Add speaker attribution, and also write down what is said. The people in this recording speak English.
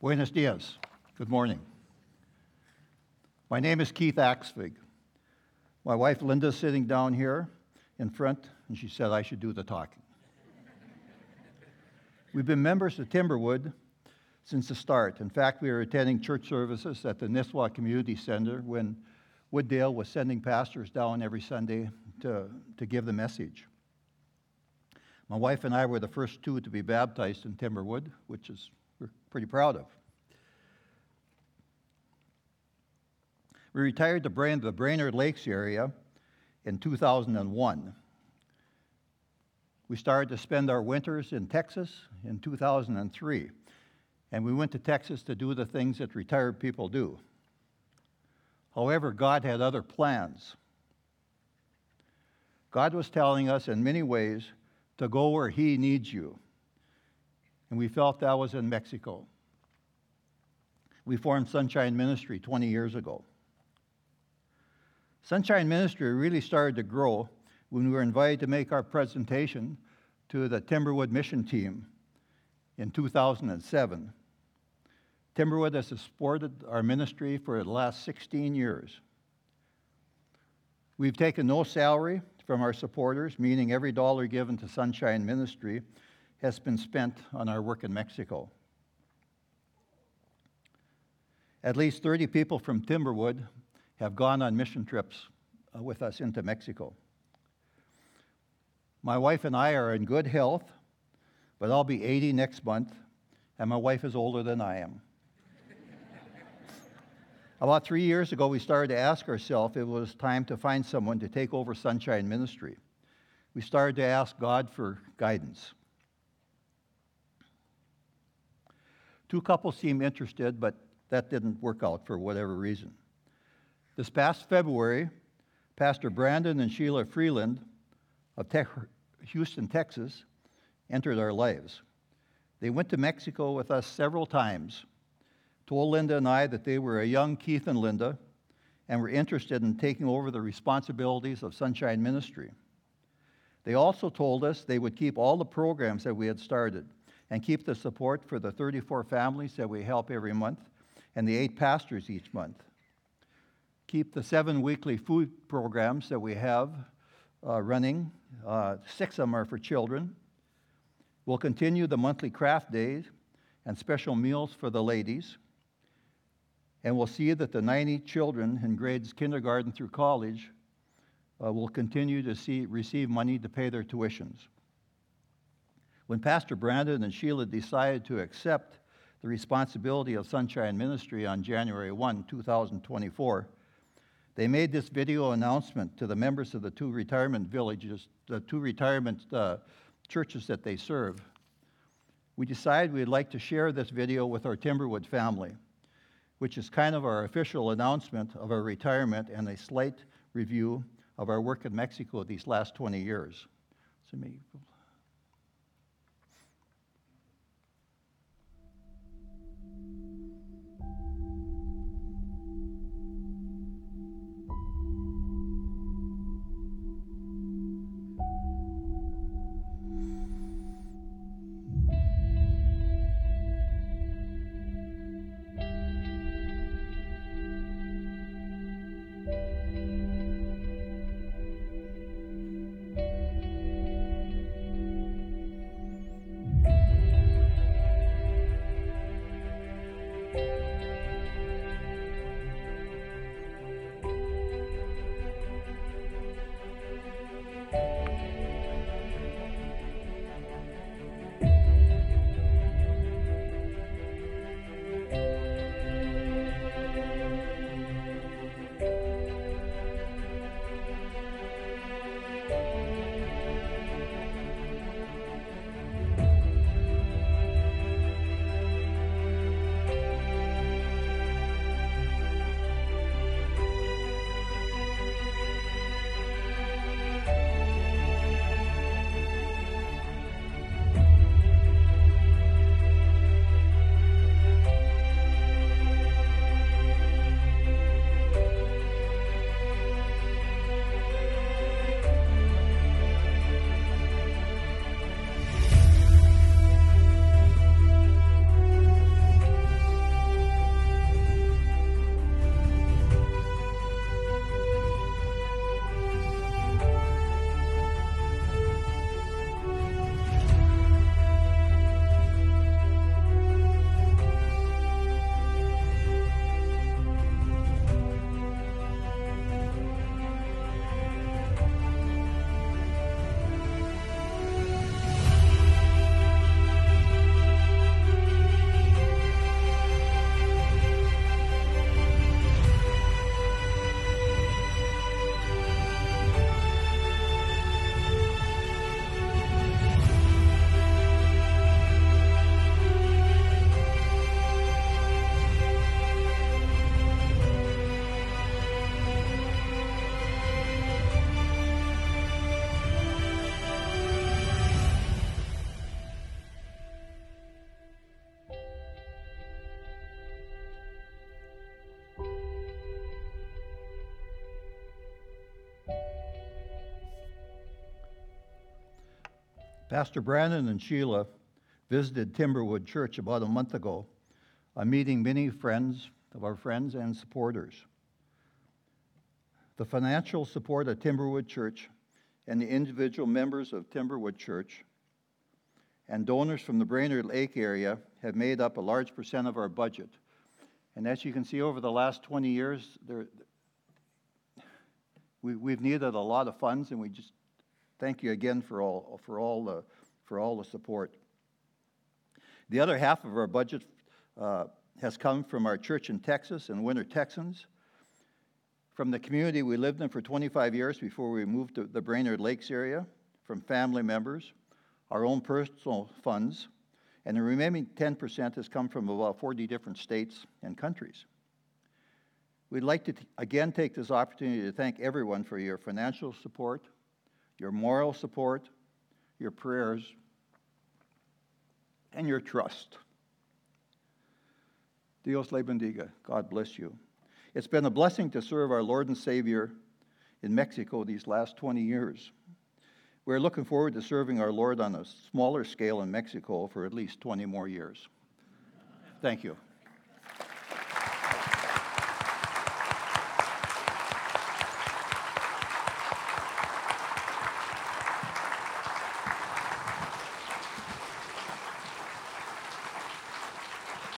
Speaker 1: Buenos dias. Good morning. My name is Keith Axvig. My wife Linda's sitting down here in front, and she said I should do the talking. We've been members of Timberwood since the start. In fact, we were attending church services at the Nisswa Community Center when Wooddale was sending pastors down every Sunday to, to give the message. My wife and I were the first two to be baptized in Timberwood, which is pretty proud of. We retired to the Brainerd Lakes area in 2001. We started to spend our winters in Texas in 2003. And we went to Texas to do the things that retired people do. However, God had other plans. God was telling us in many ways to go where He needs you. And we felt that was in Mexico. We formed SONShine Ministry 20 years ago. SONShine Ministry really started to grow when we were invited to make our presentation to the Timberwood mission team in 2007. Timberwood has supported our ministry for the last 16 years. We've taken no salary from our supporters, meaning every dollar given to SONShine Ministry has been spent on our work in Mexico. At least 30 people from Timberwood have gone on mission trips uh, with us into Mexico. My wife and I are in good health, but I'll be 80 next month, and my wife is older than I am. About three years ago, we started to ask ourselves if it was time to find someone to take over SONShine Ministry. We started to ask God for guidance. Two couples seemed interested, but that didn't work out for whatever reason. This past February, Pastor Brandon and Sheila Freeland of Te- Houston, Texas, entered our lives. They went to Mexico with us several times told Linda and I that they were a young Keith and Linda and were interested in taking over the responsibilities of SONShine Ministry. They also told us they would keep all the programs that we had started and keep the support for the 34 families that we help every month and the eight pastors each month. Keep the seven weekly food programs that we have uh, running. Uh, six of them are for children. We'll continue the monthly craft days and special meals for the ladies and we'll see that the 90 children in grades kindergarten through college uh, will continue to see, receive money to pay their tuitions. When Pastor Brandon and Sheila decided to accept the responsibility of SONShine Ministry on January 1, 2024, they made this video announcement to the members of the two retirement villages, the two retirement uh, churches that they serve. We decided we'd like to share this video with our Timberwood family which is kind of our official announcement of our retirement and a slight review of our work in Mexico these last 20 years. So, Pastor Brandon and Sheila visited Timberwood Church about a month ago, uh, meeting many friends of our friends and supporters. The financial support of Timberwood Church and the individual members of Timberwood Church and donors from the Brainerd Lake area have made up a large percent of our budget. And as you can see, over the last 20 years, there, we, we've needed a lot of funds, and we just thank you again for all, for all, the, for all the support. The other half of our budget uh, has come from our church in Texas and Winter Texans, from the community we lived in for 25 years before we moved to the Brainerd Lakes area, from family members, our own personal funds, and the remaining 10% has come from about 40 different states and countries. We'd like to t- again take this opportunity to thank everyone for your financial support, your moral support, your prayers, and your trust. Dios le bendiga. God bless you. It's been a blessing to serve our Lord and Savior in Mexico these last 20 years. We're looking forward to serving our Lord on a smaller scale in Mexico for at least 20 more years. Thank you.